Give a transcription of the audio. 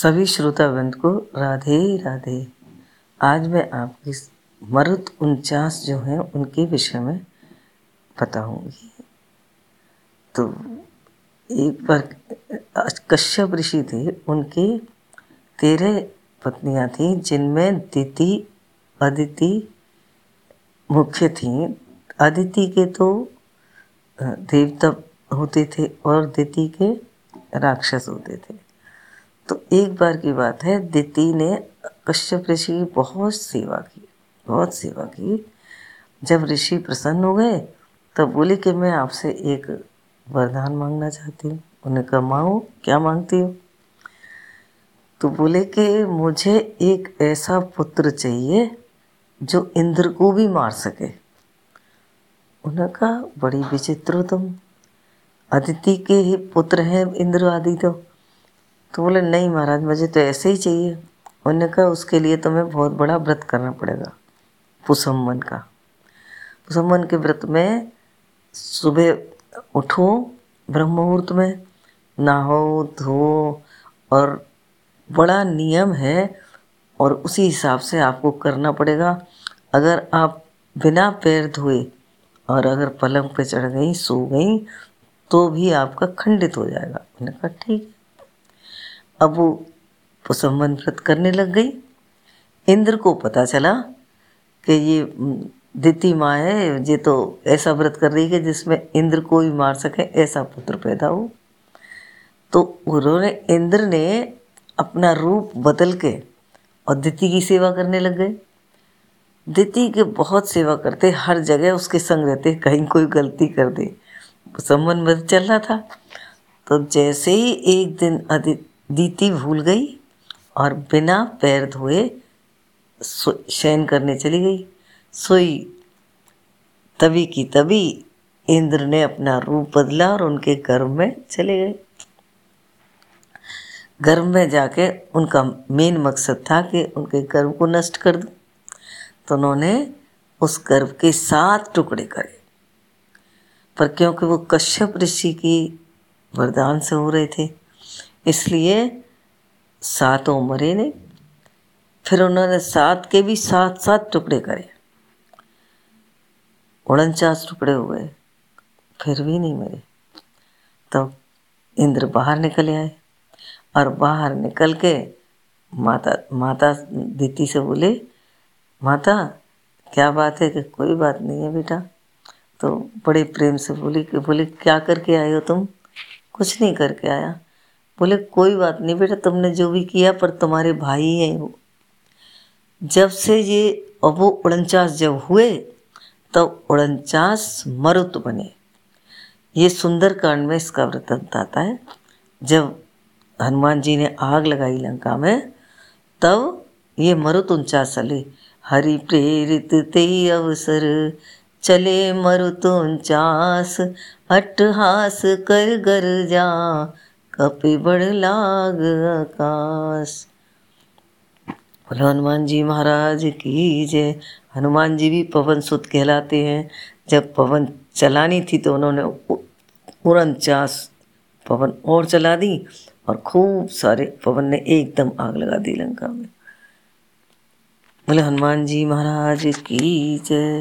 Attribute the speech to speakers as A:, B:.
A: सभी श्रोतावृंद को राधे राधे। आज मैं आपकी मरुत उनचास जो हैं, उनके विषय में बताऊँगी। तो एक बार कश्यप ऋषि थे, उनके तेरह पत्नियाँ थीं, जिनमें दिति, अदिति मुख्य थीं। अदिति के तो देवता होते थे और दिति के राक्षस होते थे। तो एक बार की बात है, दिति ने कश्यप ऋषि की बहुत सेवा की, बहुत सेवा की। जब ऋषि प्रसन्न हो गए, तब बोले कि मैं आपसे एक वरदान मांगना चाहती हूँ। उन्हें कहा, मांगो, क्या मांगती हो? तो बोले कि, मुझे एक ऐसा पुत्र चाहिए जो इंद्र को भी मार सके। उन्होंने कहा, बड़ी विचित्र हो तुम। अदिति के ही पुत्र हैं इंद्र आदि तो तो बोले, नहीं महाराज, मुझे तो ऐसे ही चाहिए। उन्होंने कहा, उसके लिए तुम्हें बहुत बड़ा व्रत करना पड़ेगा, पुसम्मन का। पुसम्मन के व्रत में सुबह उठो ब्रह्म मुहूर्त में नहाओ धो और बड़ा नियम है, और उसी हिसाब से आपको करना पड़ेगा। अगर आप बिना पैर धोए और अगर पलंग पे चढ़ गई, सो गई तो भी आपका खंडित हो जाएगा। मैंने कहा, ठीक है। अब वो पुसम्मन व्रत करने लग गई। इंद्र को पता चला कि ये दिति माँ है, ये तो ऐसा व्रत कर रही है जिसमें इंद्र को भी मार सके, ऐसा पुत्र पैदा हो। तो उन्होंने, इंद्र ने अपना रूप बदल के और दिति की सेवा करने लग गए। दिति के बहुत सेवा करते, हर जगह उसके संग रहते, कहीं कोई गलती कर दे। संबंध चल रहा था। तो जैसे ही एक दिन अदित दीति भूल गई और बिना पैर धोए शयन करने चली गई। सोई तभी की तभी इंद्र ने अपना रूप बदला और उनके गर्भ में चले गए। गर्भ में जाके उनका मेन मकसद था कि उनके गर्भ को नष्ट कर दो। तो उन्होंने उस गर्भ के सात टुकड़े करे। पर क्योंकि वो कश्यप ऋषि की वरदान से हो रहे थे इसलिए सातों मरे ने फिर उन्होंने सात के भी सात सात टुकड़े करे। उनचास टुकड़े हुए, फिर भी नहीं मरे तब इंद्र बाहर निकले आए और बाहर निकल के माता माता दीति से बोले, माता, क्या बात है कि कोई बात नहीं है बेटा? तो बड़े प्रेम से बोली कि, बोले, क्या करके आए हो तुम? कुछ नहीं करके आया। बोले, कोई बात नहीं बेटा, तुमने जो भी किया, पर तुम्हारे भाई हैं वो। जब से ये, अब वो उड़नचास जब हुए, तब तो उड़नचास मरुत बने। ये सुंदर कांड में इसका वृत्तांत आता है। जब हनुमान जी ने आग लगाई लंका में, तब ये मरुत उनचास चले हरि प्रेरित ते अवसर, चले मरुत उनचास अट्टहास कर गर जा कपि बड़ लाग आकाश। बोलो, हनुमान जी महाराज की जय। हनुमान जी भी पवन सुत कहलाते हैं। जब पवन चलानी थी तो उन्होंने उड़नचास पवन और चला दी और खूब सारे पवन ने एकदम आग लगा दी लंका में। बोले, हनुमान जी महाराज की जय।